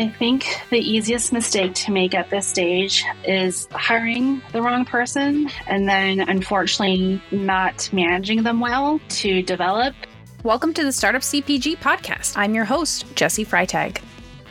I think the easiest mistake to make at this stage is hiring the wrong person and then unfortunately not managing them well to develop. Welcome to the Startup CPG podcast. I'm your host, Jessi Freitag.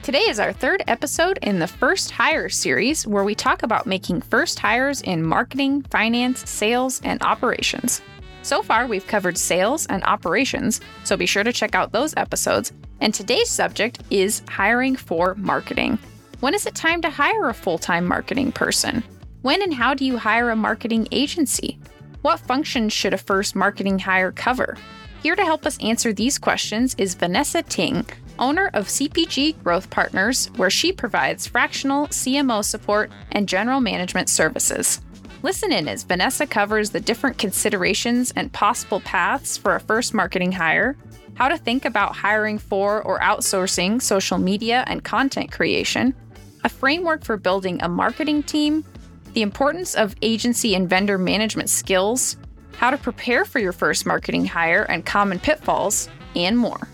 Today is our third episode in the First Hire series, where we talk about making first hires in marketing, finance, sales, and operations. So far, we've covered sales and operations, so be sure to check out those episodes. And today's subject is hiring for marketing. When is it time to hire a full time marketing person? When and how do you hire a marketing agency? What functions should a first marketing hire cover? Here to help us answer these questions is Vanessa Ting, owner of CPG Growth Partners, where she provides fractional CMO support and general management services. Listen in as Vanessa covers the different considerations and possible paths for a first marketing hire, how to think about hiring for or outsourcing social media and content creation, a framework for building a marketing team, the importance of agency and vendor management skills, how to prepare for your first marketing hire and common pitfalls, and more.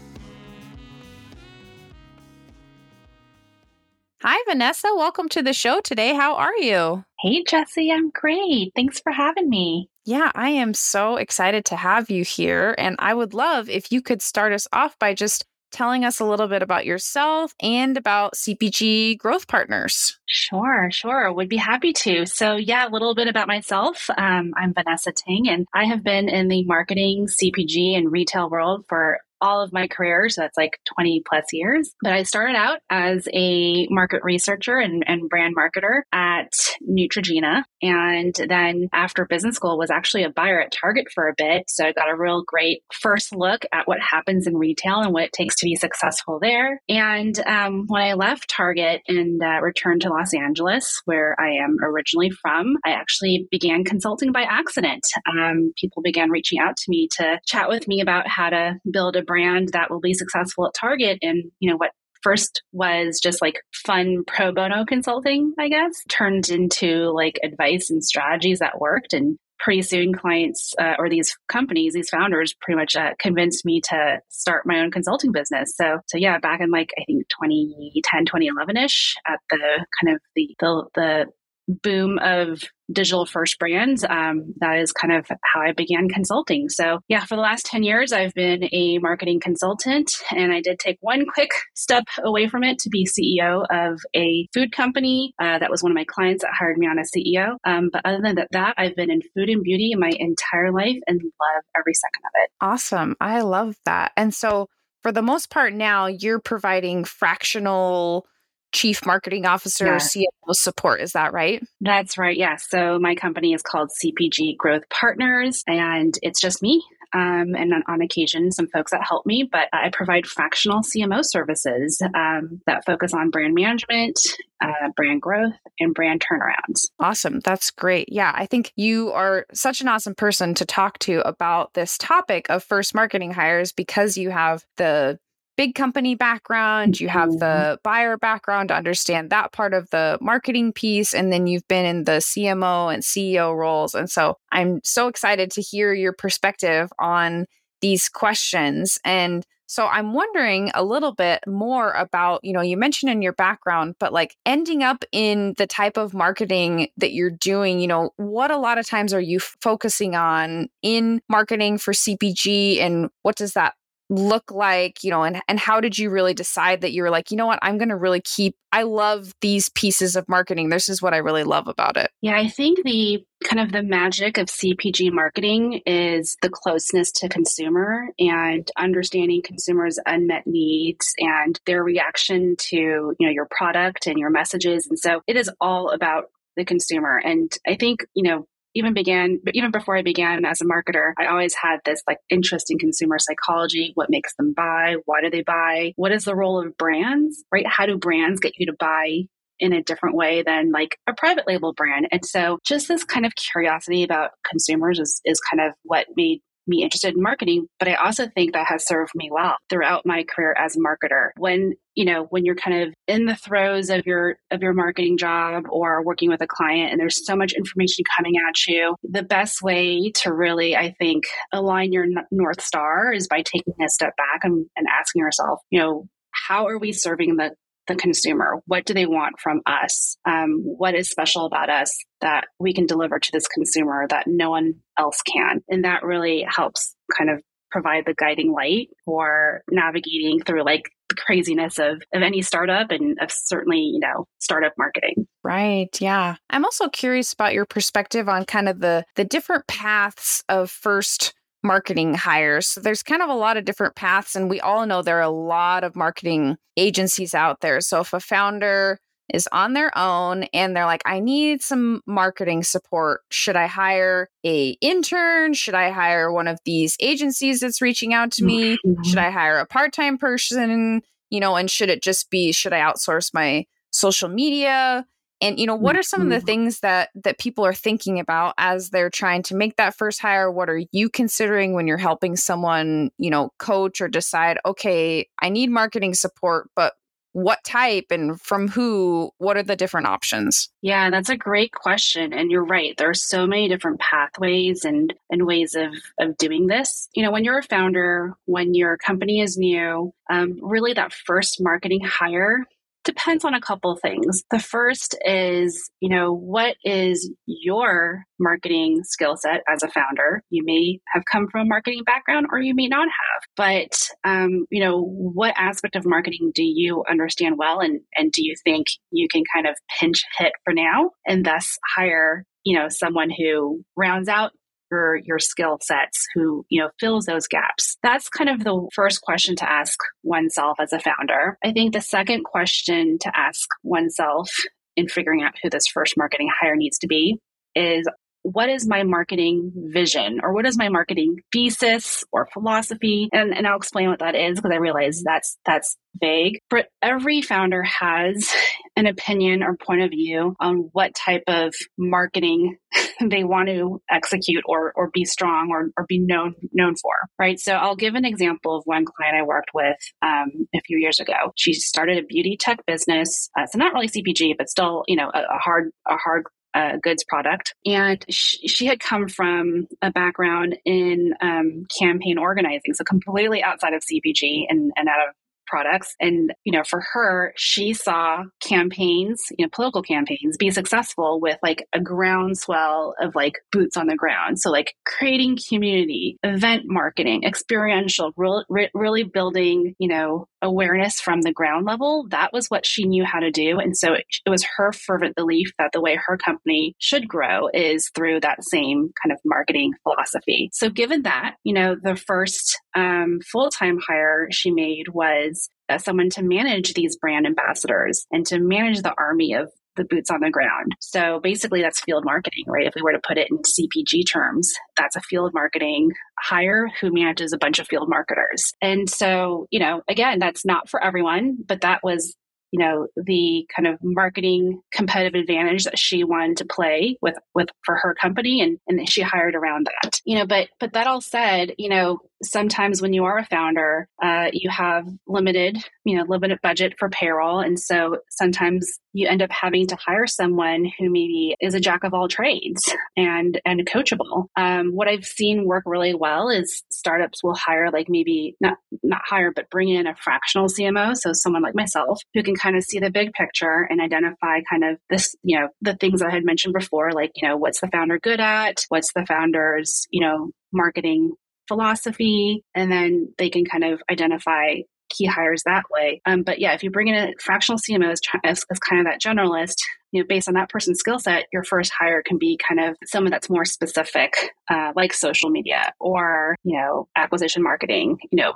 Hi, Vanessa. Welcome to the show today. How are you? Hey, Jessi, I'm great. Thanks for having me. Yeah, I am so excited to have you here. And I would love if you could start us off by just telling us a little bit about yourself and about CPG Growth Partners. Sure, sure. Would be happy to. So, yeah, a little bit about myself. Um, I'm Vanessa Ting, and I have been in the marketing, CPG, and retail world for all of my career. So that's like 20 plus years. But I started out as a market researcher and, and brand marketer at Neutrogena. And then after business school was actually a buyer at Target for a bit. So I got a real great first look at what happens in retail and what it takes to be successful there. And um, when I left Target and uh, returned to Los Angeles, where I am originally from, I actually began consulting by accident. Um, people began reaching out to me to chat with me about how to build a brand that will be successful at Target and, you know, what first was just like fun pro bono consulting, I guess, turned into like advice and strategies that worked. And pretty soon, clients uh, or these companies, these founders, pretty much uh, convinced me to start my own consulting business. So, so yeah, back in like I think 2010, 2011 ish, at the kind of the the, the boom of digital first brands, um, that is kind of how I began consulting. So, yeah, for the last 10 years, I've been a marketing consultant, and I did take one quick step away from it to be CEO of a food company. Uh, that was one of my clients that hired me on as CEO. Um, but other than that, I've been in food and beauty my entire life and love every second of it. Awesome. I love that. And so, for the most part, now you're providing fractional chief marketing officer yeah. CMO support. Is that right? That's right. Yes. Yeah. So my company is called CPG Growth Partners, and it's just me. Um, and on, on, occasion, some folks that help me, but I provide fractional CMO services um, that focus on brand management, uh, brand growth, and brand turnarounds. Awesome. That's great. Yeah, I think you are such an awesome person to talk to about this topic of first marketing hires because you have the big company background, you have mm-hmm. the buyer background to understand that part of the marketing piece, and then you've been in the CMO and CEO roles. And so I'm so excited to hear your perspective on these questions. And so I'm wondering a little bit more about, you know, you mentioned in your background, but like ending up in the type of marketing that you're doing, you know, what a lot of times are you f- focusing on in marketing for CPG and what does that look like you know and and how did you really decide that you were like you know what? I'm going to really keep i love these pieces of marketing. This is what i really love about it. Yeah i think the kind of the magic of cpg marketing is the closeness to consumer and understanding consumers unmet needs and their reaction to you know your product and your messages and so it is all about the consumer. And i think you know even began, but even before I began as a marketer, I always had this like interest in consumer psychology. What makes them buy? Why do they buy? What is the role of brands, right? How do brands get you to buy in a different way than like a private label brand. And so just this kind of curiosity about consumers is, is kind of what made me interested in marketing, but I also think that has served me well throughout my career as a marketer. When, you know, when you're kind of in the throes of your of your marketing job or working with a client and there's so much information coming at you, the best way to really, I think, align your north star is by taking a step back and, and asking yourself, you know, how are we serving the the consumer? What do they want from us? Um, what is special about us that we can deliver to this consumer that no one else can? And that really helps kind of provide the guiding light for navigating through like the craziness of, of any startup and of certainly, you know, startup marketing. Right. Yeah. I'm also curious about your perspective on kind of the the different paths of first marketing hires. So there's kind of a lot of different paths, and we all know there are a lot of marketing agencies out there. So if a founder is on their own and they're like i need some marketing support should i hire a intern should i hire one of these agencies that's reaching out to me mm-hmm. should i hire a part-time person you know and should it just be should i outsource my social media and you know what are some of the mm-hmm. things that that people are thinking about as they're trying to make that first hire? What are you considering when you're helping someone you know coach or decide okay i need marketing support but what type and from who? What are the different options? Yeah that's a great question and you're right there are so many different pathways and and ways of of doing this. You know when you're a founder when your company is new um, really that first marketing hire depends on a couple things. The first is, you know, what is your marketing skill set as a founder? You may have come from a marketing background or you may not have, but, um, you know, what aspect of marketing do you understand well? And, and do you think you can kind of pinch hit for now and thus hire you know someone who rounds out your your skill sets who you know fills those gaps. That's kind of the first question to ask oneself as a founder. I think the second question to ask oneself in figuring out who this first marketing hire needs to be is what is my marketing vision or what is my marketing thesis or philosophy? And, and i'll explain what that is because i realize that's that's vague. But every founder has an opinion or point of view on what type of marketing they want to execute or or be strong or, or be known known for right? So i'll give an example of one client i worked with um, a few years ago. She started a beauty tech business uh, so not really cpg but still you know a, a hard a hard uh, goods product. And she, she, had come from a background in um, campaign organizing, so completely outside of CPG and, and out of products. And, you know, for her, she saw campaigns, you know, political campaigns be successful with like a groundswell of like boots on the ground. So like creating community, event marketing, experiential, re- really building, you know, awareness from the ground level. That was what she knew how to do. And so it, it was her fervent belief that the way her company should grow is through that same kind of marketing philosophy. So given that, you know, the first um, full-time hire she made was uh, someone to manage these brand ambassadors and to manage the army of the boots on the ground. So basically, that's field marketing, right? If we were to put it in CPG terms, that's a field marketing hire who manages a bunch of field marketers. And so, you know, again, that's not for everyone, but that was you know the kind of marketing competitive advantage that she wanted to play with with for her company and and she hired around that you know but but that all said you know sometimes when you are a founder uh, you have limited you know limited budget for payroll and so sometimes you end up having to hire someone who maybe is a jack of all trades and and coachable um, what i've seen work really well is startups will hire like maybe not not hire but bring in a fractional cmo so someone like myself who can kind of see the big picture and identify kind of this, you know, the things I had mentioned before, like, you know, what's the founder good at? What's the founder's, you know, marketing philosophy? And then they can kind of identify key hires that way. Um, but yeah, if you bring in a fractional CMO as, as, as kind of that generalist, you know, based on that person's skill set, your first hire can be kind of someone that's more specific, uh, like social media or, you know, acquisition marketing, you know,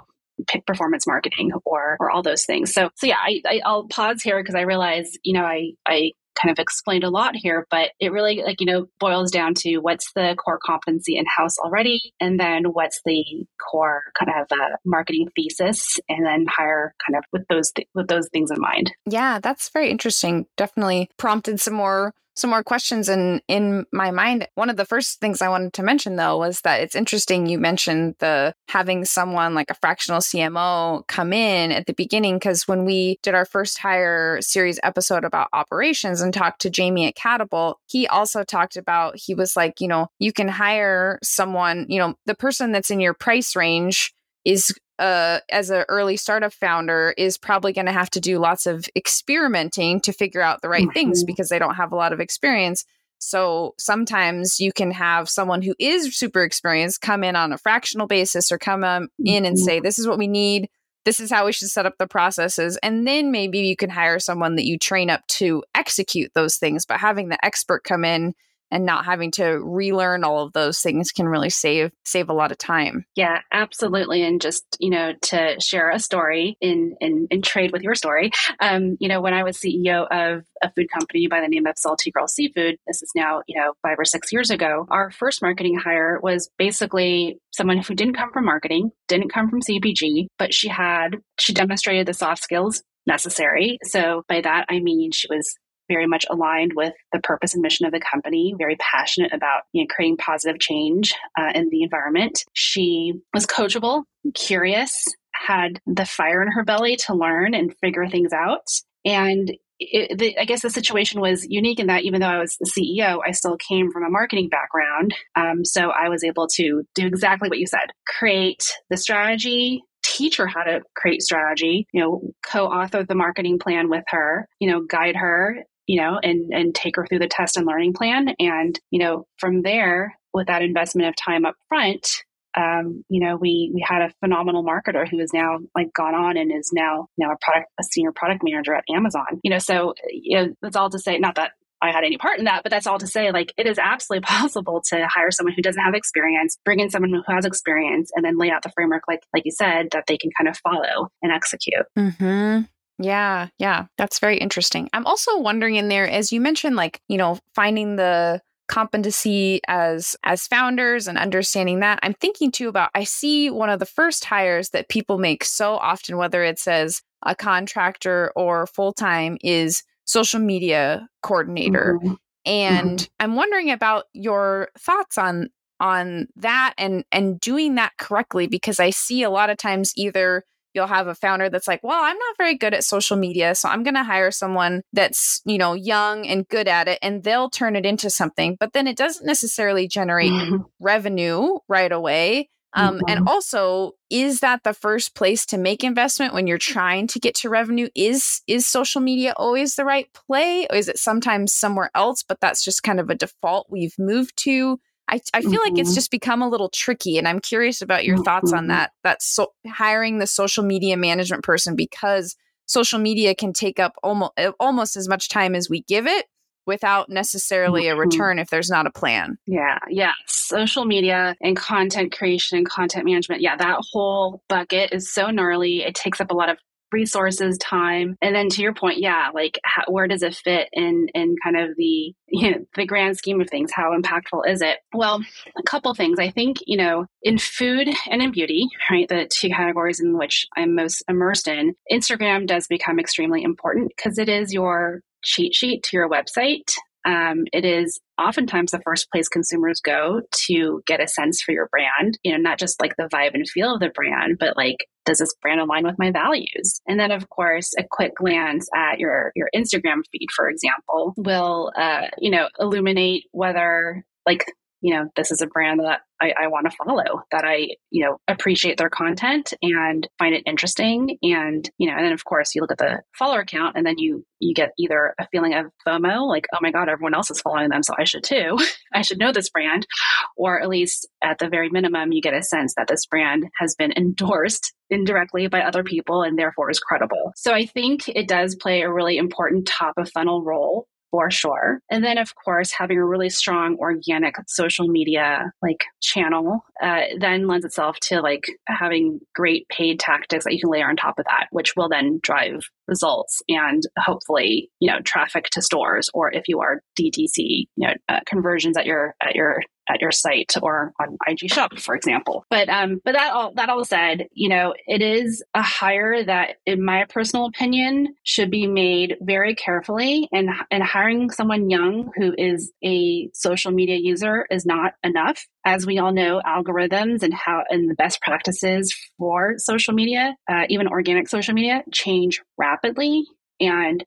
performance marketing or or all those things. So so yeah, I, I will pause here because I realize you know I I kind of explained a lot here, but it really like you know boils down to what's the core competency in house already, and then what's the core kind of uh, marketing thesis, and then hire kind of with those th- with those things in mind. Yeah, that's very interesting. Definitely prompted some more some more questions in in my mind. One of the first things i wanted to mention though was that it's interesting you mentioned the having someone like a fractional cmo come in at the beginning because when we did our first hire series episode about operations and talked to jamie at catapult he also talked about he was like you know you can hire someone you know the person that's in your price range is uh, as an early startup founder is probably going to have to do lots of experimenting to figure out the right mm-hmm. things because they don't have a lot of experience. So sometimes you can have someone who is super experienced come in on a fractional basis or come um, in and say, mm-hmm. This is what we need. This is how we should set up the processes. And then maybe you can hire someone that you train up to execute those things. But having the expert come in and not having to relearn all of those things can really save save a lot of time. Yeah, absolutely. And just you know to share a story in in, in trade with your story. Um, you know, when I was CEO of a food company by the name of Salty Girl Seafood, this is now you know five or six years ago. Our first marketing hire was basically someone who didn't come from marketing, didn't come from CPG, but she had she demonstrated the soft skills necessary. So by that I mean she was very much aligned with the purpose and mission of the company, very passionate about you know, creating positive change uh, in the environment. She was coachable, curious, had the fire in her belly to learn and figure things out. And it, the, I guess the situation was unique in that even though I was the CEO, I still came from a marketing background. Um, so I was able to do exactly what you said create the strategy, teach her how to create strategy, you know, co-author the marketing plan with her, you know, guide her you know, and and take her through the test and learning plan. And you know, from there, with that investment of time up front, um, you know, we we had a phenomenal marketer who has now like gone on and is now now a product a senior product manager at Amazon. You know, so you know, that's all to say. Not that I had any part in that, but that's all to say, like, it is absolutely possible to hire someone who doesn't have experience, bring in someone who has experience, and then lay out the framework, like, like you said, that they can kind of follow and execute. Hmm. Yeah, yeah, that's very interesting. I'm also wondering in there, as you mentioned, like, you know, finding the competency as as founders and understanding that i'm thinking too about i see one of the first hires that people make so often whether it's as a contractor or full-time is social media coordinator mm-hmm. and mm-hmm. i'm wondering about your thoughts on on that and and doing that correctly because i see a lot of times either you'll have a founder that's like, well, I'm not very good at social media. So I'm going to hire someone that's, you know, young and good at it and they'll turn it into something. But then it doesn't necessarily generate mm-hmm. revenue right away. Um, mm-hmm. And also, is that the first place to make investment when you're trying to get to revenue? Is is social media always the right play, or is it sometimes somewhere else? But that's just kind of a default we've moved to. I, I feel mm-hmm. like it's mm-hmm. just become a little tricky and i'm curious about your mm-hmm. thoughts on mm-hmm. that that's so, hiring the social media management person because social media can take up almost almost as much time as we give it without necessarily a mm-hmm. return if there's not a plan. Yeah, yeah. Social media and content creation and content management. Yeah, that whole bucket is so gnarly. It takes up a lot of resources, time, and then to your point, yeah, like how, where does it fit in in kind of the you know, the grand scheme of things? How impactful is it? Well, a couple things. I think you know in food and in beauty, right, the two categories in which I'm most immersed in, Instagram does become extremely important because it is your cheat sheet to your website um, it is oftentimes the first place consumers go to get a sense for your brand, you know, not just like the vibe and feel of the brand, but like, does this brand align with my values? And then, of course, a quick glance at your, your Instagram feed, for example, will, uh, you know, illuminate whether like you know, this is a brand that I, I want to follow, that I, you know, appreciate their content and find it interesting. And, you know, and then of course you look at the follower count and then you, you get either a feeling of FOMO, like, oh my God, everyone else is following them. So I should too. I should know this brand. Or at least at the very minimum, you get a sense that this brand has been endorsed indirectly by other people and therefore is credible. So I think it does play a really important top of funnel role for sure. And then, of course, having a really strong organic social media like channel uh, then lends itself to like having great paid tactics that you can layer on top of that, which will then drive results and hopefully you know traffic to stores or if you are DTC you know uh, conversions at your at your at your site or on IG Shop, for example. But um, but that all that all said, you know, it is a hire that, in my personal opinion, should be made very carefully. And and hiring someone young who is a social media user is not enough. As we all know, algorithms and how and the best practices for social media, uh, even organic social media, change rapidly. And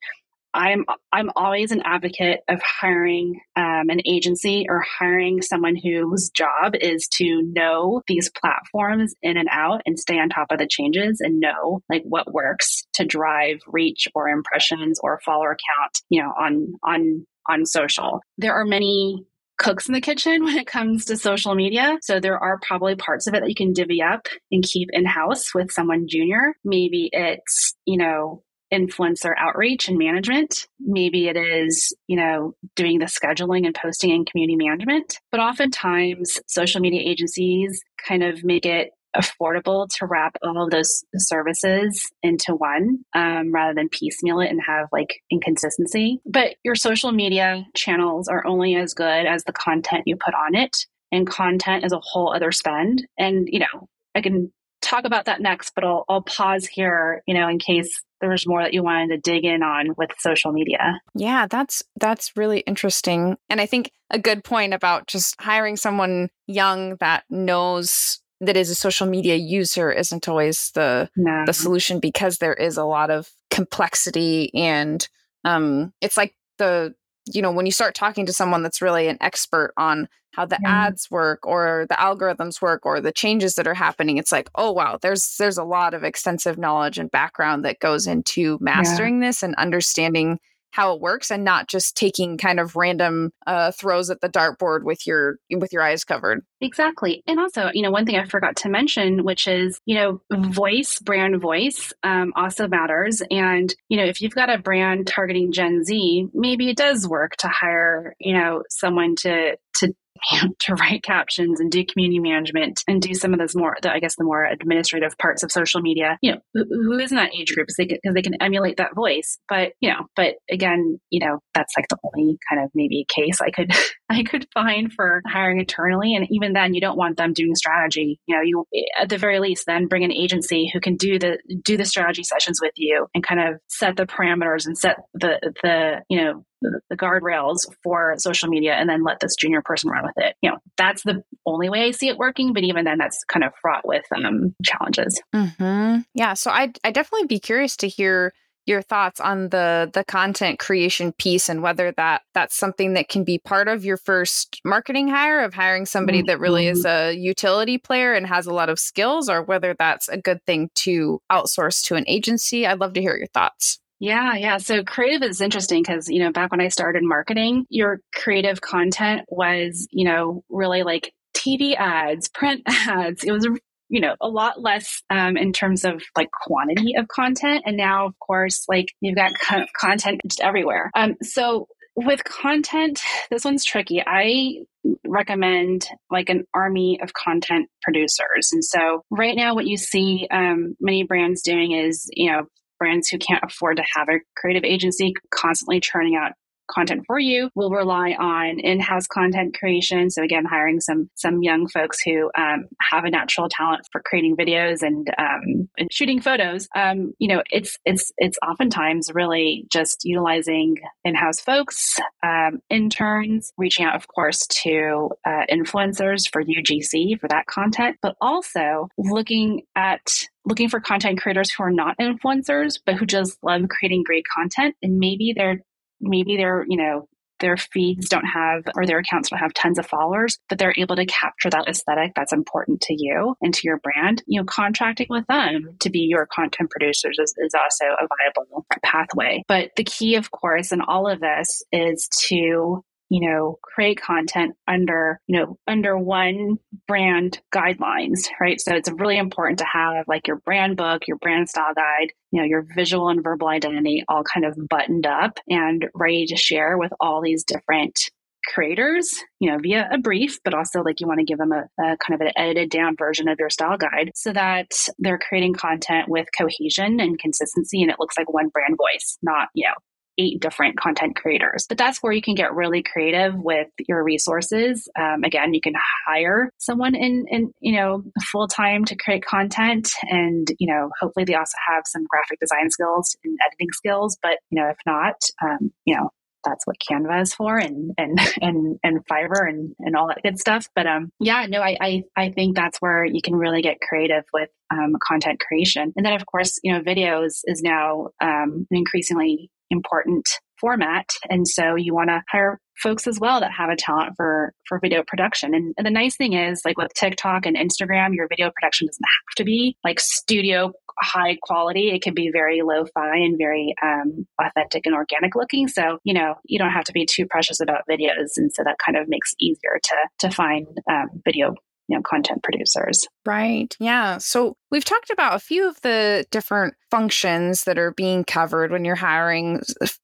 I'm I'm always an advocate of hiring um, an agency or hiring someone whose job is to know these platforms in and out and stay on top of the changes and know like what works to drive reach or impressions or follower count, you know, on on on social. There are many cooks in the kitchen when it comes to social media. So there are probably parts of it that you can divvy up and keep in house with someone junior. Maybe it's, you know, influencer outreach and management. Maybe it is, you know, doing the scheduling and posting and community management. But oftentimes social media agencies kind of make it affordable to wrap all of those services into one um, rather than piecemeal it and have like inconsistency. But your social media channels are only as good as the content you put on it. And content is a whole other spend. And, you know, I can talk about that next, but I'll, I'll pause here, you know, in case there was more that you wanted to dig in on with social media. Yeah, that's that's really interesting. And I think a good point about just hiring someone young that knows that is a social media user isn't always the no. the solution because there is a lot of complexity and um it's like the you know when you start talking to someone that's really an expert on how the yeah. ads work or the algorithms work or the changes that are happening it's like oh wow there's there's a lot of extensive knowledge and background that goes into mastering yeah. this and understanding how it works and not just taking kind of random uh, throws at the dartboard with your with your eyes covered. Exactly, and also you know one thing I forgot to mention, which is you know voice, brand voice, um, also matters. And you know if you've got a brand targeting Gen Z, maybe it does work to hire you know someone to to to write captions and do community management and do some of those more, the, I guess, the more administrative parts of social media. You know, who, who is in that age group? Because they, they, can emulate that voice. But you know, but again, you know, that's like the only kind of maybe case I could I could find for hiring internally. And even then, you don't want them doing strategy. You know, you at the very least then bring an agency who can do the do the strategy sessions with you and kind of set the parameters and set the the you know the guardrails for social media and then let this junior person run with it. You know, that's the only way I see it working. But even then, that's kind of fraught with um, challenges. Mm-hmm. Yeah. So I I definitely be curious to hear your thoughts on the the content creation piece and whether that that's something that can be part of your first marketing hire of hiring somebody mm-hmm. that really is mm-hmm. a utility player and has a lot of skills or whether that's a good thing to outsource to an agency i'd love to hear your thoughts yeah, yeah. So creative is interesting because, you know, back when I started marketing, your creative content was, you know, really like TV ads, print ads. It was, you know, a lot less um, in terms of like quantity of content. And now, of course, like you've got co- content just everywhere. Um, so with content, this one's tricky. I recommend like an army of content producers. And so right now, what you see um, many brands doing is, you know, brands who can't afford to have a creative agency constantly churning out content for you. We'll rely on in-house content creation. So again, hiring some some young folks who um, have a natural talent for creating videos and um, and shooting photos. Um, you know, it's it's it's oftentimes really just utilizing in-house folks, um, interns, reaching out, of course, to uh, influencers for UGC for that content, but also looking at looking for content creators who are not influencers, but who just love creating great content. And maybe they're maybe they're, you know, their feeds don't have or their accounts don't have tons of followers, but they're able to capture that aesthetic that's important to you and to your brand. You know, contracting with them to be your content producers is, is also a viable pathway. But the key, of course, in all of this is to you know, create content under, you know, under one brand guidelines, right? So it's really important to have like your brand book, your brand style guide, you know, your visual and verbal identity all kind of buttoned up and ready to share with all these different creators, you know, via a brief, but also like you want to give them a, a, kind of an edited down version of your style guide so that they're creating content with cohesion and consistency and it looks like one brand voice, not, you know, eight different content creators. But that's where you can get really creative with your resources. Um, again, you can hire someone in, in you know, full time to create content, and you know, hopefully they also have some graphic design skills and editing skills. But you know, if not, um, you know, that's what Canva is for and and and and Fiverr and and all that good stuff. But um yeah, no, I I, I think that's where you can really get creative with um, content creation. And then of course, you know, videos is now um, an increasingly important format. And so you want to hire folks as well that have a talent for for video production. And, and, the nice thing is, like with TikTok and Instagram, your video production doesn't have to be like studio high quality. It can be very lo-fi and very um, authentic and organic looking. So you know you don't have to be too precious about videos, and so that kind of makes easier to to find um, video you know content producers. Right. Yeah. So we've talked about a few of the different functions that are being covered when you're hiring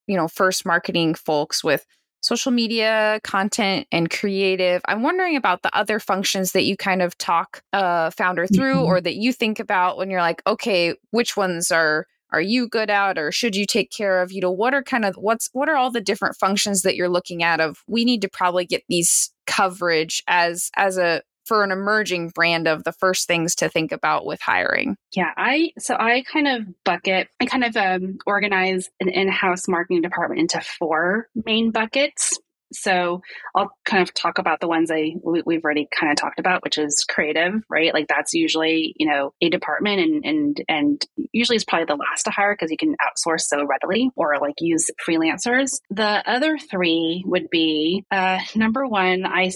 you know first marketing folks with social media content and creative. I'm wondering about the other functions that you kind of talk a founder through mm-hmm. or that you think about when you're like okay which ones are are you good at or should you take care of? You know what are kind of what's what are all the different functions that you're looking at of we need to probably get these coverage as as a for an emerging brand of the first things to think about with hiring? Yeah, I so I kind of bucket, I kind of um, organize an in-house marketing department into four main buckets. So I'll kind of talk about the ones I we, have already kind of talked about, which is creative, right? Like that's usually you know a department, and and and usually is probably the last to hire because you can outsource so readily or like use freelancers. The other three would be uh, number one, I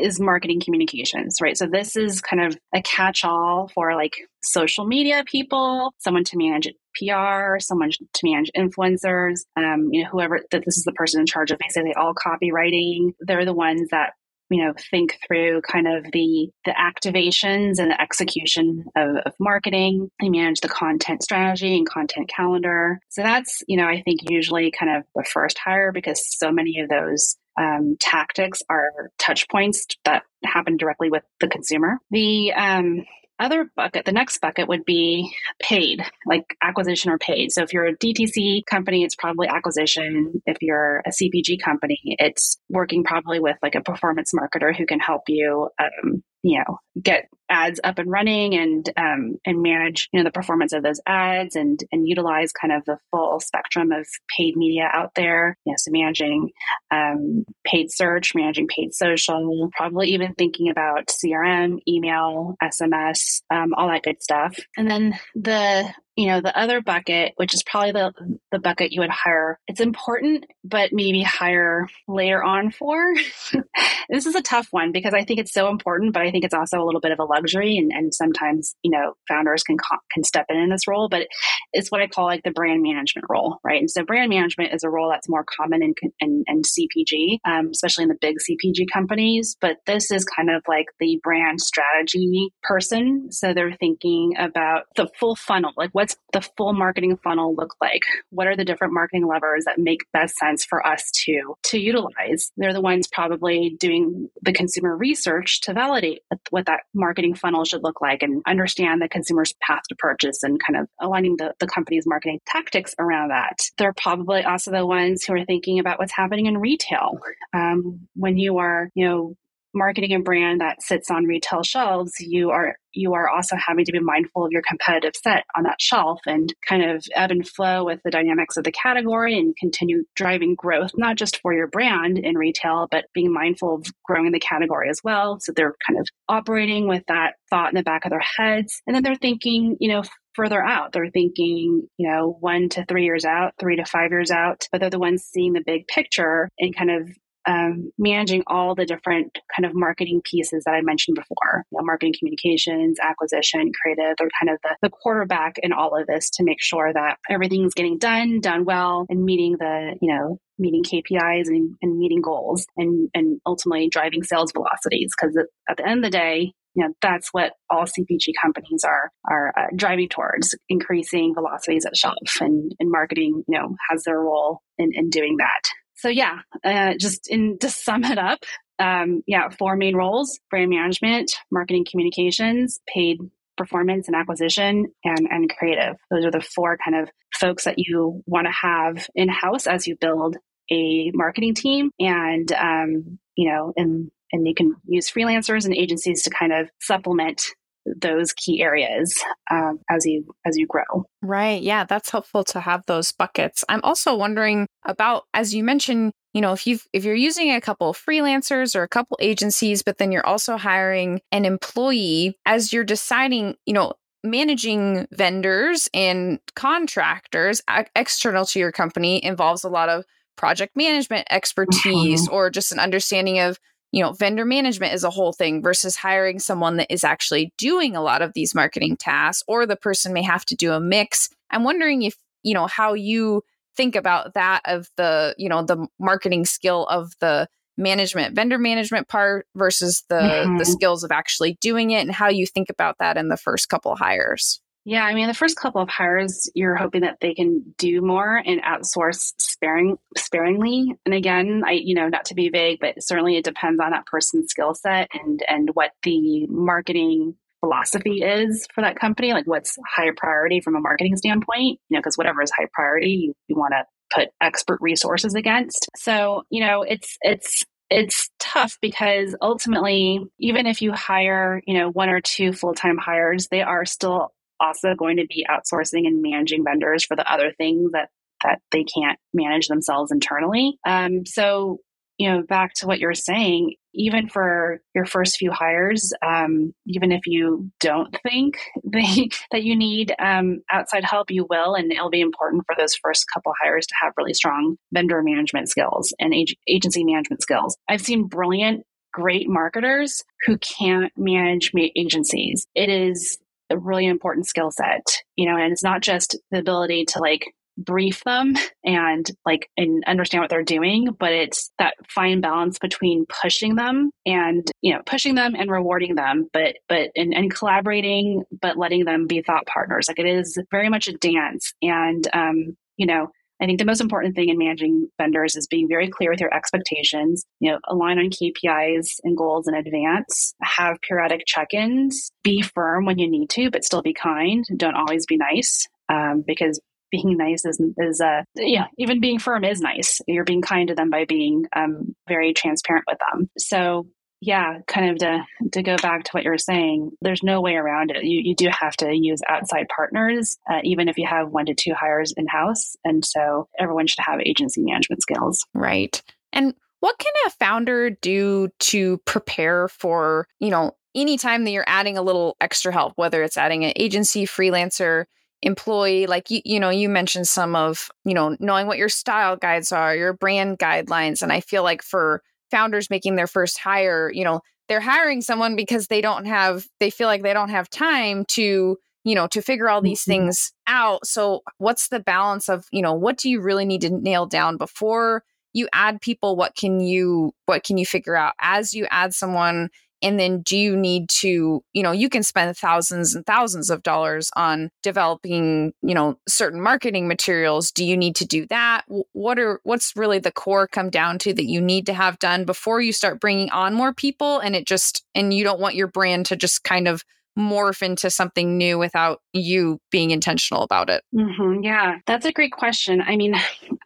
is marketing communications, right? So this is kind of a catch-all for like social media people, someone to manage PR, someone to manage influencers, um, you know, whoever that this is the person in charge of basically all copywriting. They're the ones that you know think through kind of the the activations and the execution of, of marketing. They manage the content strategy and content calendar. So that's you know i think usually kind of the first hire because so many of those um, tactics are touch points that happen directly with the consumer. The um, other bucket, the next bucket would be paid, like acquisition or paid. So if you're a DTC company, it's probably acquisition. If you're a CPG company, it's working probably with like a performance marketer who can help you um, you know get ads up and running and um, and manage you know the performance of those ads and and utilize kind of the full spectrum of paid media out there. You know so managing um, paid search managing paid social probably even thinking about crm email sms um, all that good stuff. And then the you know the other bucket which is probably the the bucket you would hire it's important but maybe hire later on for. This is a tough one because i think it's so important but i think it's also a little bit of a luxury and, and sometimes you know founders can can step in in this role but it's what i call like the brand management role right? And so brand management is a role that's more common in in, in cpg um, especially in the big cpg companies but this is kind of like the brand strategy person. So they're thinking about the full funnel like what what's the full marketing funnel look like? What are the different marketing levers that make best sense for us to to utilize? They're the ones probably doing the consumer research to validate what that marketing funnel should look like and understand the consumer's path to purchase and kind of aligning the, the company's marketing tactics around that. They're probably also the ones who are thinking about what's happening in retail. Um, when you are, you know, marketing a brand that sits on retail shelves, you are you are also having to be mindful of your competitive set on that shelf and kind of ebb and flow with the dynamics of the category and continue driving growth, not just for your brand in retail, but being mindful of growing the category as well. So they're kind of operating with that thought in the back of their heads. And then they're thinking, you know, further out. They're thinking, you know, one to three years out, three to five years out, but they're the ones seeing the big picture and kind of um, managing all the different kind of marketing pieces that I mentioned before, you know, marketing communications, acquisition, creative. They're kind of the, the quarterback in all of this to make sure that everything's getting done, done well, and meeting the, you know, meeting KPIs and, and meeting goals and, and ultimately driving sales velocities. Because at, the end of the day, you know that's what all CPG companies are are uh, driving towards increasing velocities at shelf and, and marketing you know has their role in, in doing that so yeah, uh, just in to sum it up, um, yeah, four main roles: brand management, marketing communications, paid performance and acquisition, and and creative. Those are the four kind of folks that you want to have in house as you build a marketing team, and um, you know, and and you can use freelancers and agencies to kind of supplement those key areas um, as you as you grow. Right. Yeah, that's helpful to have those buckets. I'm also wondering about as you mentioned, you know, if you if you're using a couple freelancers or a couple agencies, but then you're also hiring an employee as you're deciding, you know, managing vendors and contractors external to your company involves a lot of project management expertise mm-hmm. or just an understanding of you know vendor management is a whole thing versus hiring someone that is actually doing a lot of these marketing tasks or the person may have to do a mix i'm wondering if you know how you think about that of the you know the marketing skill of the management vendor management part versus the mm-hmm. the skills of actually doing it and how you think about that in the first couple hires yeah, I mean, the first couple of hires, you're hoping that they can do more and outsource sparing sparingly. And again, I, you know, not to be vague, but certainly it depends on that person's skill set and and what the marketing philosophy is for that company. Like, what's high priority from a marketing standpoint? You know, because whatever is high priority, you, you want to put expert resources against. So, you know, it's it's it's tough because ultimately even if you hire you know one or two full-time hires they are still also going to be outsourcing and managing vendors for the other things that that they can't manage themselves internally. Um, so, you know, back to what you're saying, even for your first few hires, um, even if you don't think they, that you need um, outside help, you will, and it'll be important for those first couple hires to have really strong vendor management skills and ag- agency management skills. I've seen brilliant great marketers who can't manage agencies. It is a really important skill set, you know, and it's not just the ability to like brief them and like and understand what they're doing but it's that fine balance between pushing them and you know pushing them and rewarding them but but and, and collaborating but letting them be thought partners. Like it is very much a dance and um you know I think the most important thing in managing vendors is being very clear with your expectations, you know, align on KPIs and goals in advance, have periodic check-ins, be firm when you need to, but still be kind. Don't always be nice um, because being nice is, is uh, yeah, even being firm is nice. You're being kind to them by being um, very transparent with them. So yeah, kind of to to go back to what you were saying, there's no way around it. You you do have to use outside partners, uh, even if you have one to two hires in house, and so everyone should have agency management skills. Right. And what can a founder do to prepare for you know anytime that you're adding a little extra help, whether it's adding an agency, freelancer, employee like you, you know you mentioned some of you know knowing what your style guides are your brand guidelines and i feel like for founders making their first hire, you know, they're hiring someone because they don't have they feel like they don't have time to you know to figure all these mm-hmm. things out. So what's the balance of you know what do you really need to nail down before you add people? What can you what can you figure out as you add someone and then do you need to you know you can spend thousands and thousands of dollars on developing you know certain marketing materials do you need to do that what are what's really the core come down to that you need to have done before you start bringing on more people and it just and you don't want your brand to just kind of morph into something new without you being intentional about it? Mm-hmm. Yeah, that's a great question. I mean,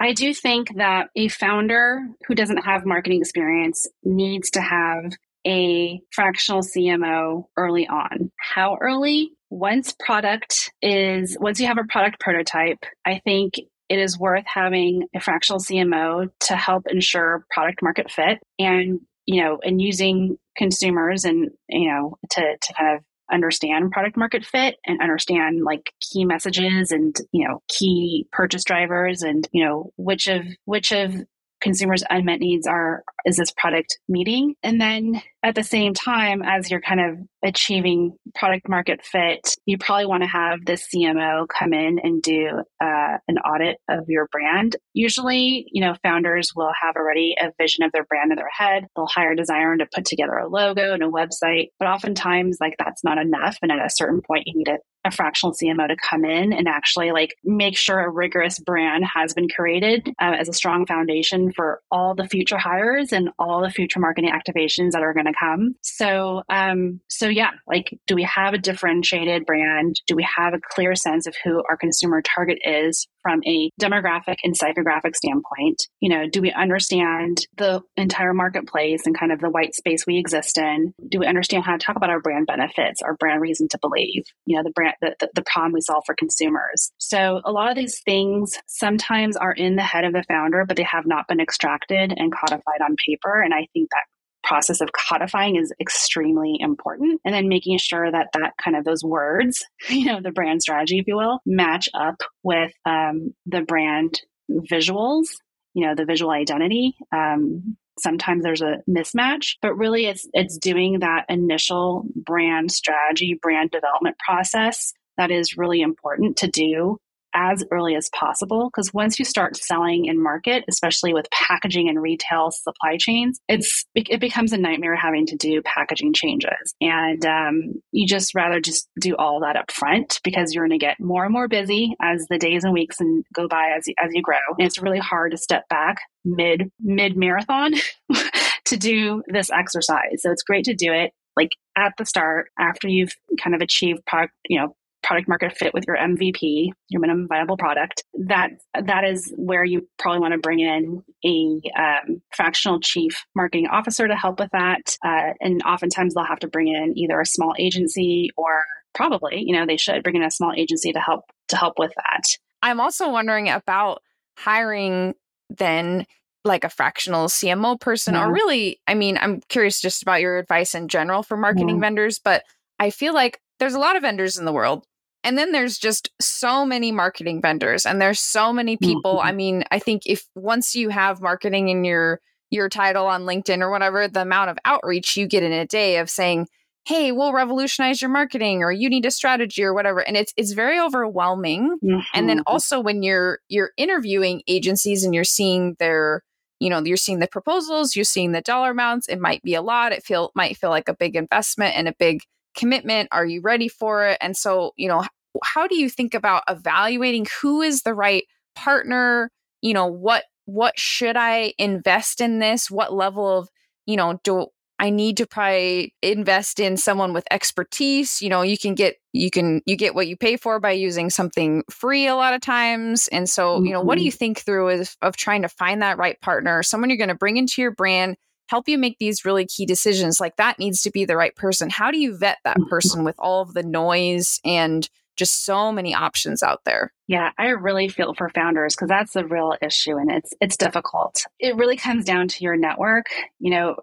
I do think that a founder who doesn't have marketing experience needs to have a fractional CMO early on. How early? Once product is, once you have a product prototype, I think it is worth having a fractional CMO to help ensure product market fit and, you know, and using consumers and, you know, to, to kind of understand product market fit and understand like key messages and you know key purchase drivers and you know which of which of consumers unmet needs are is this product meeting and then at the same time as you're kind of achieving product market fit, you probably want to have the CMO come in and do uh, an audit of your brand. Usually, you know, founders will have already a vision of their brand in their head. They'll hire a designer to put together a logo and a website, but oftentimes, like that's not enough. And at a certain point, you need a a fractional CMO to come in and actually like make sure a rigorous brand has been created uh, as a strong foundation for all the future hires and all the future marketing activations that are going to to come. So, um, so yeah, like, do we have a differentiated brand? Do we have a clear sense of who our consumer target is from a demographic and psychographic standpoint? You know, do we understand the entire marketplace and kind of the white space we exist in? Do we understand how to talk about our brand benefits, our brand reason to believe? You know, the brand, the, the, the problem we solve for consumers. So a lot of these things sometimes are in the head of the founder, but they have not been extracted and codified on paper. And I think that process of codifying is extremely important. And then making sure that that kind of those words you know the brand strategy if you will match up with um, the brand visuals you know the visual identity. Um, sometimes there's a mismatch but really it's it's doing that initial brand strategy brand development process that is really important to do as early as possible because once you start selling in market especially with packaging and retail supply chains it's it becomes a nightmare having to do packaging changes. And um, you just rather just do all that up front because you're going to get more and more busy as the days and weeks and go by as, as you grow. And it's really hard to step back mid mid marathon to do this exercise. So it's great to do it like at the start after you've kind of achieved product, you know, product market fit with your MVP, your minimum viable product, that that is where you probably want to bring in a um, fractional chief marketing officer to help with that. Uh, and oftentimes they'll have to bring in either a small agency or probably, you know, they should bring in a small agency to help to help with that. I'm also wondering about hiring then like a fractional CMO person yeah. or really I mean I'm curious just about your advice in general for marketing yeah. vendors but I feel like there's a lot of vendors in the world and then there's just so many marketing vendors and there's so many people. Mm-hmm. I mean, I think if once you have marketing in your your title on LinkedIn or whatever, the amount of outreach you get in a day of saying, "Hey, we'll revolutionize your marketing," or "You need a strategy," or whatever, and it's it's very overwhelming. Mm-hmm. And then mm-hmm. also when you're you're interviewing agencies and you're seeing their you know you're seeing the proposals you're seeing the dollar amounts it might be a lot it feel might feel like a big investment and a big commitment? Are you ready for it? And so, you know, how do you think about evaluating who is the right partner? You know, what what should I invest in this? What level of, you know, do I need to probably invest in someone with expertise. You know, you can get you can you get what you pay for by using something free a lot of times. And so, you know, what do mm-hmm. you think through is of trying to find that right partner, someone you're going to bring into your brand help you make these really key decisions like that needs to be the right person how do you vet that mm-hmm. person with all of the noise and just so many options out there yeah, I really feel for founders because that's the real issue and it's it's difficult. It really comes down to your network. You know,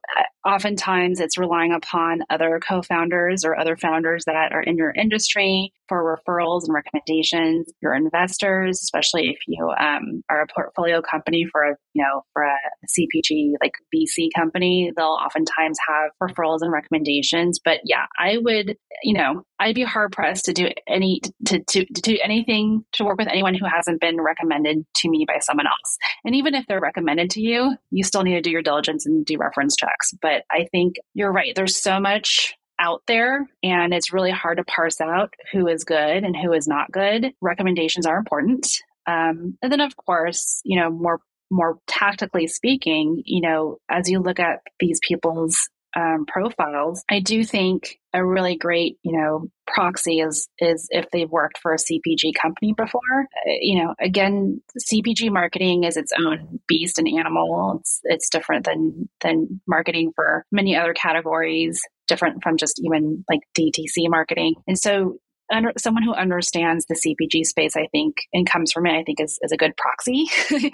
oftentimes it's relying upon other co-founders or other founders that are in your industry for referrals and recommendations. Your investors, especially if you um, are a portfolio company for a you know for a CPG like VC company, they'll oftentimes have referrals and recommendations. But yeah, I would you know I'd be hard pressed to do any to to, to do anything to work with anyone who hasn't been recommended to me by someone else. And even if they're recommended to you, you still need to do your diligence and do reference checks. But I think you're right. There's so much out there and it's really hard to parse out who is good and who is not good. Recommendations are important. Um, and then of course, you know, more more tactically speaking, you know, as you look at these people's um, profiles, I do think a really great, you know, proxy is is if they've worked for a CPG company before. Uh, you know, again, CPG marketing is its own beast and animal. It's it's different than than marketing for many other categories, different from just even like DTC marketing. And so under, someone who understands the CPG space, I think, and comes from it, I think is, is a good proxy.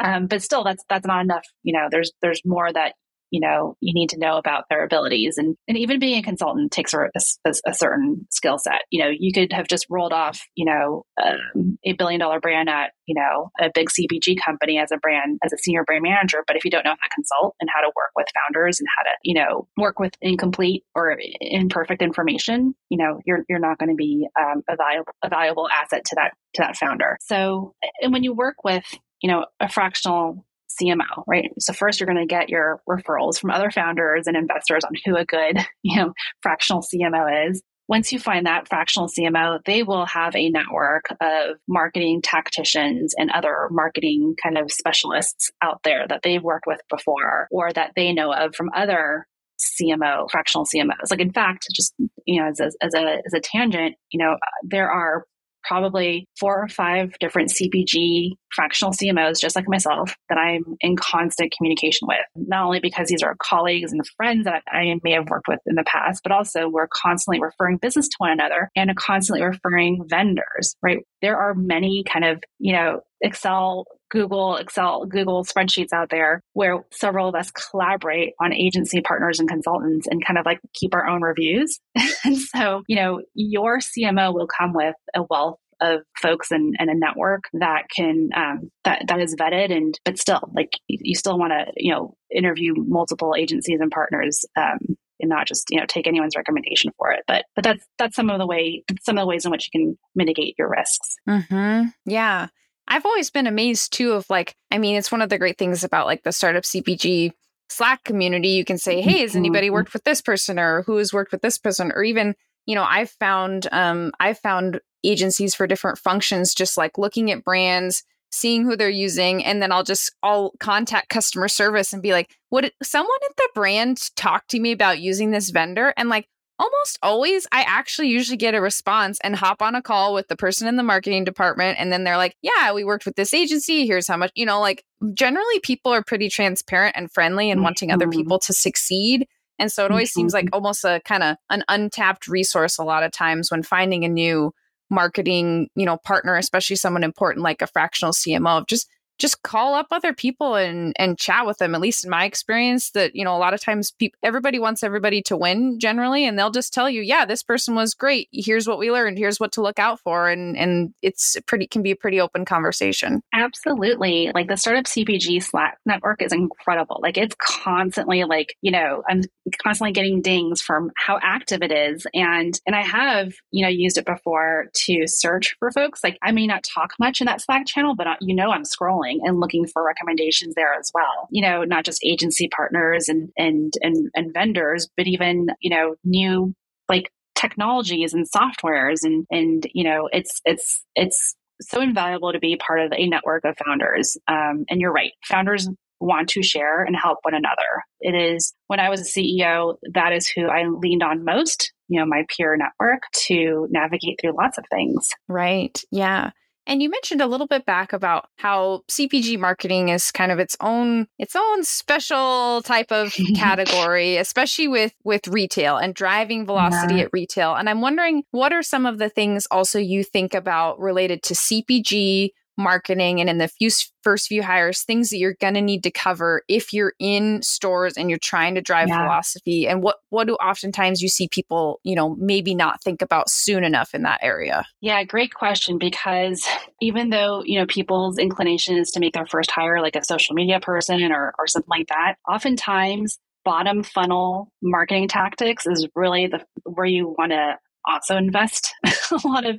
um, but still, that's that's not enough. You know, there's there's more that you know you need to know about their abilities. And and even being a consultant takes a, a, a certain skill set. You know you could have just rolled off you know um, a billion dollar brand at you know a big CPG company as a brand as a senior brand manager. But if you don't know how to consult and how to work with founders and how to you know work with incomplete or imperfect information you know you're you're not going to be um, a valuable a valuable asset to that to that founder. So and when you work with you know a fractional CMO, right? So first you're going to get your referrals from other founders and investors on who a good, you know, fractional CMO is. Once you find that fractional CMO, they will have a network of marketing tacticians and other marketing kind of specialists out there that they've worked with before or that they know of from other CMO, fractional CMOs. Like in fact, just you know, as a, as a as a tangent, you know, there are probably four or five different CPG fractional CMOs, just like myself, that I'm in constant communication with. Not only because these are colleagues and friends that I may have worked with in the past, but also we're constantly referring business to one another and constantly referring vendors, right? There are many kind of, you know, Excel Google, Excel, Google spreadsheets out there where several of us collaborate on agency partners and consultants and kind of like keep our own reviews. and so, you know, your CMO will come with a wealth of folks and, and a network that can um, that that is vetted and but still like you still want to you know interview multiple agencies and partners um, and not just you know take anyone's recommendation for it but but that's that's some of the way some of the ways in which you can mitigate your risks mm-hmm. yeah i've always been amazed too of like i mean it's one of the great things about like the startup cpg slack community. You can say hey has anybody mm-hmm. worked with this person or who has worked with this person? Or even you know i've found um i've found agencies for different functions just like looking at brands seeing who they're using and then i'll just i'll contact customer service and be like would someone at the brand talk to me about using this vendor? And like almost always i actually usually get a response and hop on a call with the person in the marketing department and then they're like yeah we worked with this agency here's how much you know like generally people are pretty transparent and friendly and mm-hmm. wanting other mm-hmm. people to succeed and so it always mm-hmm. seems like mm-hmm. almost a kind of an untapped resource a lot of times when finding a new marketing, you know, partner, especially someone important like a fractional CMO, of just just call up other people and and chat with them at least in my experience that you know a lot of times people everybody wants everybody to win generally and they'll just tell you yeah this person was great. Here's what we learned. Here's what to look out for. And and it's pretty can be a pretty open conversation. Absolutely. Like the startup cpg slack network is incredible. Like it's constantly like you know i'm constantly getting dings from how active it is. And and i have you know used it before to search for folks. Like i may not talk much in that slack channel but uh, you know i'm scrolling and looking for recommendations there as well. You know, not just agency partners and and and, and vendors, but even you know new like technologies and softwares and and you know it's it's it's so invaluable to be part of a network of founders. Um, and you're right, founders want to share and help one another. It is when I was a CEO, that is who I leaned on most, you know, my peer network to navigate through lots of things. Right. Yeah. And you mentioned a little bit back about how CPG marketing is kind of its own its own special type of category, especially with with retail and driving velocity yeah. at retail. And I'm wondering what are some of the things also you think about related to CPG marketing and in the few first few hires things that you're going to need to cover if you're in stores and you're trying to drive yeah. velocity and what what do oftentimes you see people you know maybe not think about soon enough in that area yeah great question because even though you know people's inclination is to make their first hire like a social media person or or something like that oftentimes bottom funnel marketing tactics is really the where you want to also invest a lot of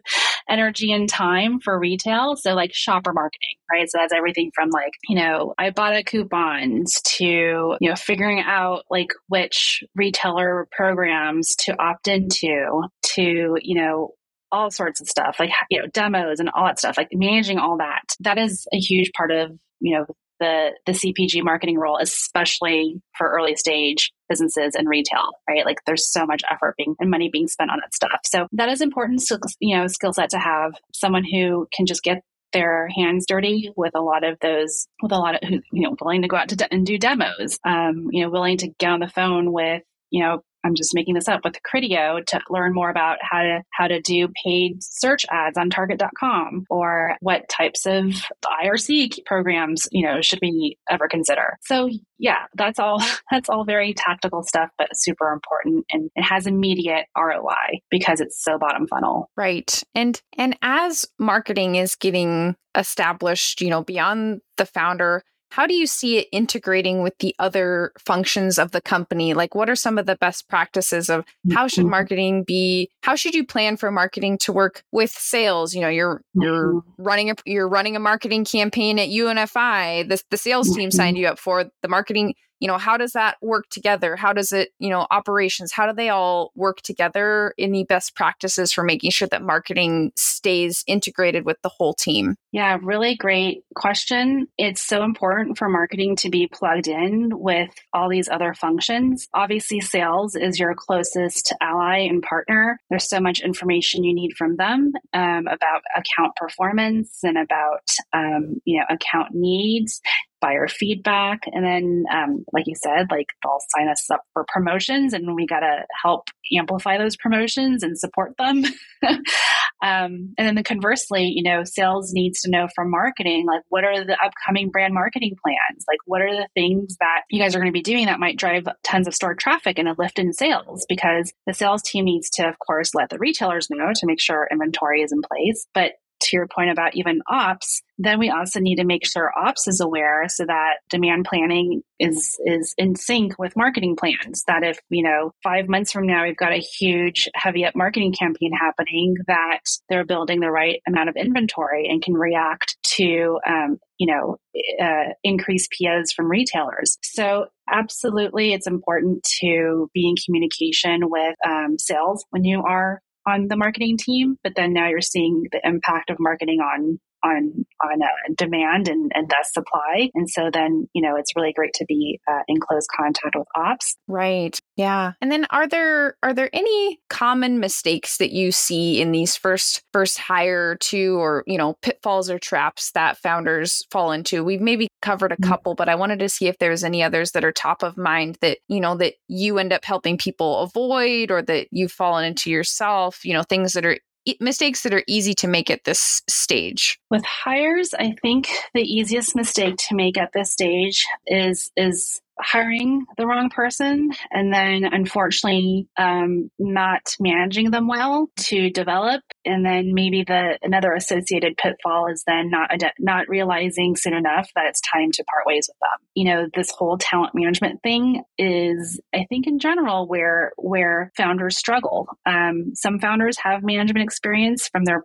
energy and time for retail. So like shopper marketing, right? So that's everything from like, you know, Ibotta coupons to, you know, figuring out like which retailer programs to opt into to, you know, all sorts of stuff like you know demos and all that stuff like managing all that that is a huge part of you know the the CPG marketing role, especially for early stage businesses and retail, right? Like there's so much effort being and money being spent on that stuff. So that is important, you know, skill set to have someone who can just get their hands dirty with a lot of those, with a lot of, you know, willing to go out to de- and do demos, um, you know, willing to get on the phone with, you know, I'm just making this up with Criteo to learn more about how to how to do paid search ads on target.com or what types of IRC programs, you know, should we ever consider. So yeah, that's all that's all very tactical stuff but super important and it has immediate ROI because it's so bottom funnel. Right. And and as marketing is getting established, you know, beyond the founder how do you see it integrating with the other functions of the company? Like, what are some of the best practices of how should mm-hmm. marketing be? How should you plan for marketing to work with sales? You know, you're you're mm-hmm. running a you're running a marketing campaign at UNFI. The the sales team signed mm-hmm. you up for the marketing you know, how does that work together? How does it, you know, operations, how do they all work together? Any best practices for making sure that marketing stays integrated with the whole team? Yeah, really great question. It's so important for marketing to be plugged in with all these other functions. Obviously, sales is your closest ally and partner. There's so much information you need from them um, about account performance and about um, you know account needs buyer feedback. And then, um, like you said, like they'll sign us up for promotions and we got to help amplify those promotions and support them. um, and then the conversely, you know, sales needs to know from marketing, like what are the upcoming brand marketing plans? Like what are the things that you guys are going to be doing that might drive tons of store traffic and a lift in sales? Because the sales team needs to, of course, let the retailers know to make sure inventory is in place. But to your point about even ops, then we also need to make sure ops is aware so that demand planning is is in sync with marketing plans. That if, you know, five months from now we've got a huge heavy up marketing campaign happening, that they're building the right amount of inventory and can react to um, you know, uh, increased POs from retailers. So absolutely, it's important to be in communication with um, sales when you are on the marketing team, but then now you're seeing the impact of marketing on on on uh, demand and, and thus supply. And so then you know it's really great to be uh, in close contact with ops. Right. Yeah. And then are there are there any common mistakes that you see in these first first hire to or you know pitfalls or traps that founders fall into? We've maybe covered a mm-hmm. couple, but I wanted to see if there's any others that are top of mind that you know that you end up helping people avoid or that you've fallen into yourself. You know things that are mistakes that are easy to make at this stage? With hires, I think the easiest mistake to make at this stage is is hiring the wrong person and then unfortunately um, not managing them well to develop. And then maybe the another associated pitfall is then not not realizing soon enough that it's time to part ways with them. You know this whole talent management thing is i think in general where where founders struggle. Um, some founders have management experience from their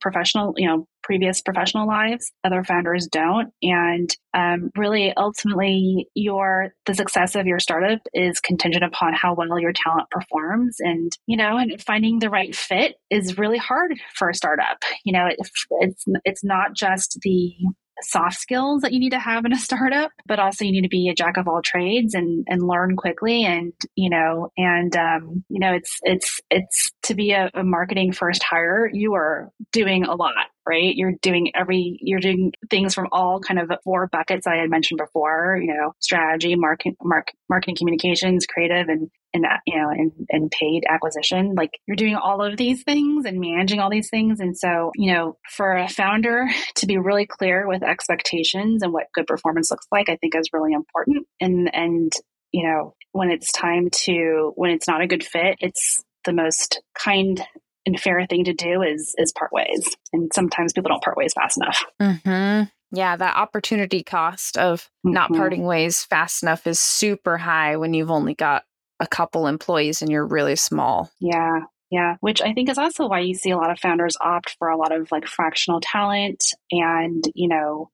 professional, you know, previous professional lives. Other founders don't. And um, really, ultimately, your the success of your startup is contingent upon how well your talent performs. And you know, and finding the right fit is really hard for a startup. You know, it, it's it's not just the soft skills that you need to have in a startup, but also you need to be a jack of all trades and, and learn quickly. And, you know, and, um, you know, it's, it's, it's to be a, a marketing first hire, you are doing a lot right? You're doing every, you're doing things from all kind of four buckets I had mentioned before, you know, strategy, market, mark, marketing communications, creative, and, and, uh, you know, and, and paid acquisition. Like you're doing all of these things and managing all these things. And so, you know, for a founder to be really clear with expectations and what good performance looks like, I think is really important. And, and, you know, when it's time to, when it's not a good fit, it's the most kind and fair thing to do is is part ways. And sometimes people don't part ways fast enough. Mm-hmm. Yeah, that opportunity cost of mm-hmm. not parting ways fast enough is super high when you've only got a couple employees and you're really small. Yeah. Yeah, which I think is also why you see a lot of founders opt for a lot of like fractional talent and, you know,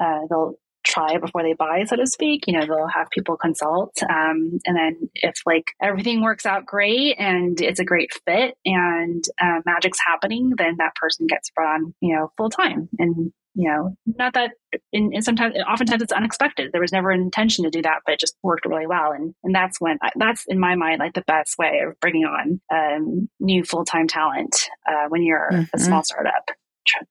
uh, they'll try before they buy, so to speak. You know, they'll have people consult. Um, and then if like everything works out great and it's a great fit and uh, magic's happening, then that person gets brought on, you know, full time. And, you know, not that in, in, sometimes, oftentimes it's unexpected. There was never an intention to do that, but it just worked really well. And, and that's when, that's in my mind, like the best way of bringing on um, new full time talent uh, when you're mm-hmm. a small startup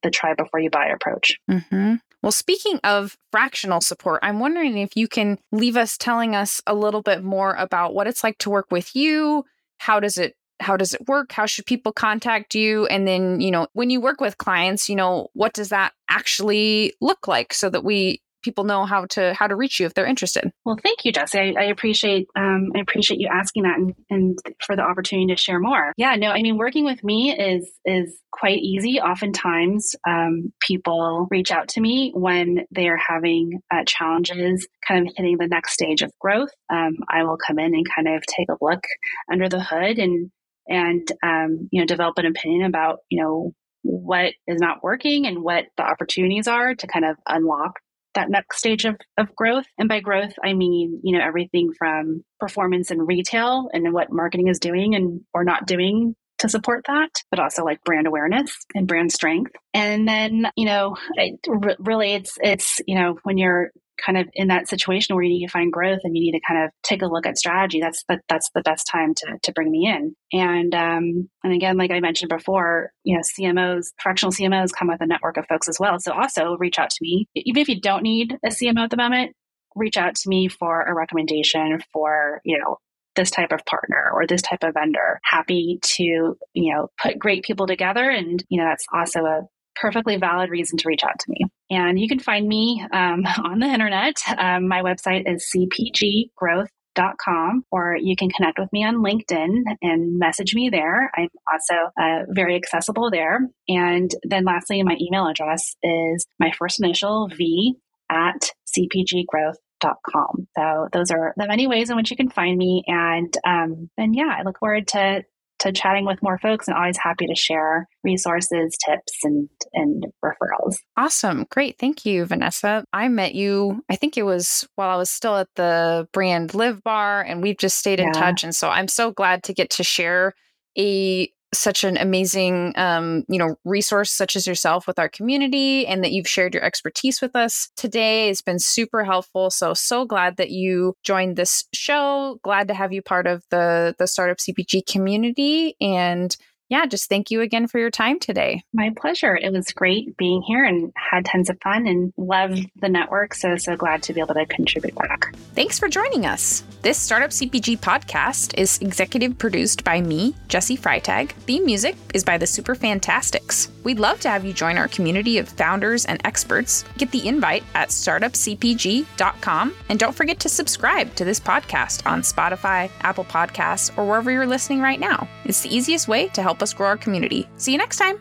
the try before you buy approach. Mm-hmm. Well, speaking of fractional support, I'm wondering if you can leave us telling us a little bit more about what it's like to work with you. How does it how does it work? How should people contact you? And then, you know, when you work with clients, you know, what does that actually look like so that we people know how to how to reach you if they're interested. Well, thank you, Jessi. I, I appreciate um, I appreciate you asking that and, and for the opportunity to share more. Yeah, no, I mean working with me is is quite easy. Oftentimes, um, people reach out to me when they are having uh, challenges, kind of hitting the next stage of growth. Um, I will come in and kind of take a look under the hood and and um, you know develop an opinion about you know what is not working and what the opportunities are to kind of unlock that next stage of, of growth. And by growth, I mean, you know, everything from performance in retail and what marketing is doing and or not doing to support that, but also like brand awareness and brand strength. And then, you know, it, really it's, it's, you know, when you're kind of in that situation where you need to find growth and you need to kind of take a look at strategy, that's the, that's the best time to, to bring me in. And, um, and again, like I mentioned before, you know, CMOs, fractional CMOs come with a network of folks as well. So also reach out to me. Even if you don't need a CMO at the moment, reach out to me for a recommendation for, you know, this type of partner or this type of vendor. Happy to, you know, put great people together. And, you know, that's also a perfectly valid reason to reach out to me. And you can find me um, on the internet. Um, my website is cpggrowth.com, or you can connect with me on LinkedIn and message me there. I'm also uh, very accessible there. And then lastly, my email address is my first initial V at cpggrowth com. So those are the many ways in which you can find me. And um, and yeah, I look forward to to chatting with more folks and always happy to share resources, tips, and and referrals. Awesome. Great. Thank you, Vanessa. I met you, I think it was while I was still at the brand live bar and we've just stayed in yeah. touch. And so I'm so glad to get to share a such an amazing um, you know resource such as yourself with our community and that you've shared your expertise with us today. It's been super helpful. So so glad that you joined this show. Glad to have you part of the the startup cpg community. And yeah, just thank you again for your time today. My pleasure. It was great being here and had tons of fun and love the network. So, so glad to be able to contribute back. Thanks for joining us. This Startup CPG podcast is executive produced by me, Jessi Freitag. Theme music is by the Super Fantastics. We'd love to have you join our community of founders and experts. Get the invite at startupcpg.com. And don't forget to subscribe to this podcast on Spotify, Apple Podcasts, or wherever you're listening right now. It's the easiest way to help us grow our community. See you next time.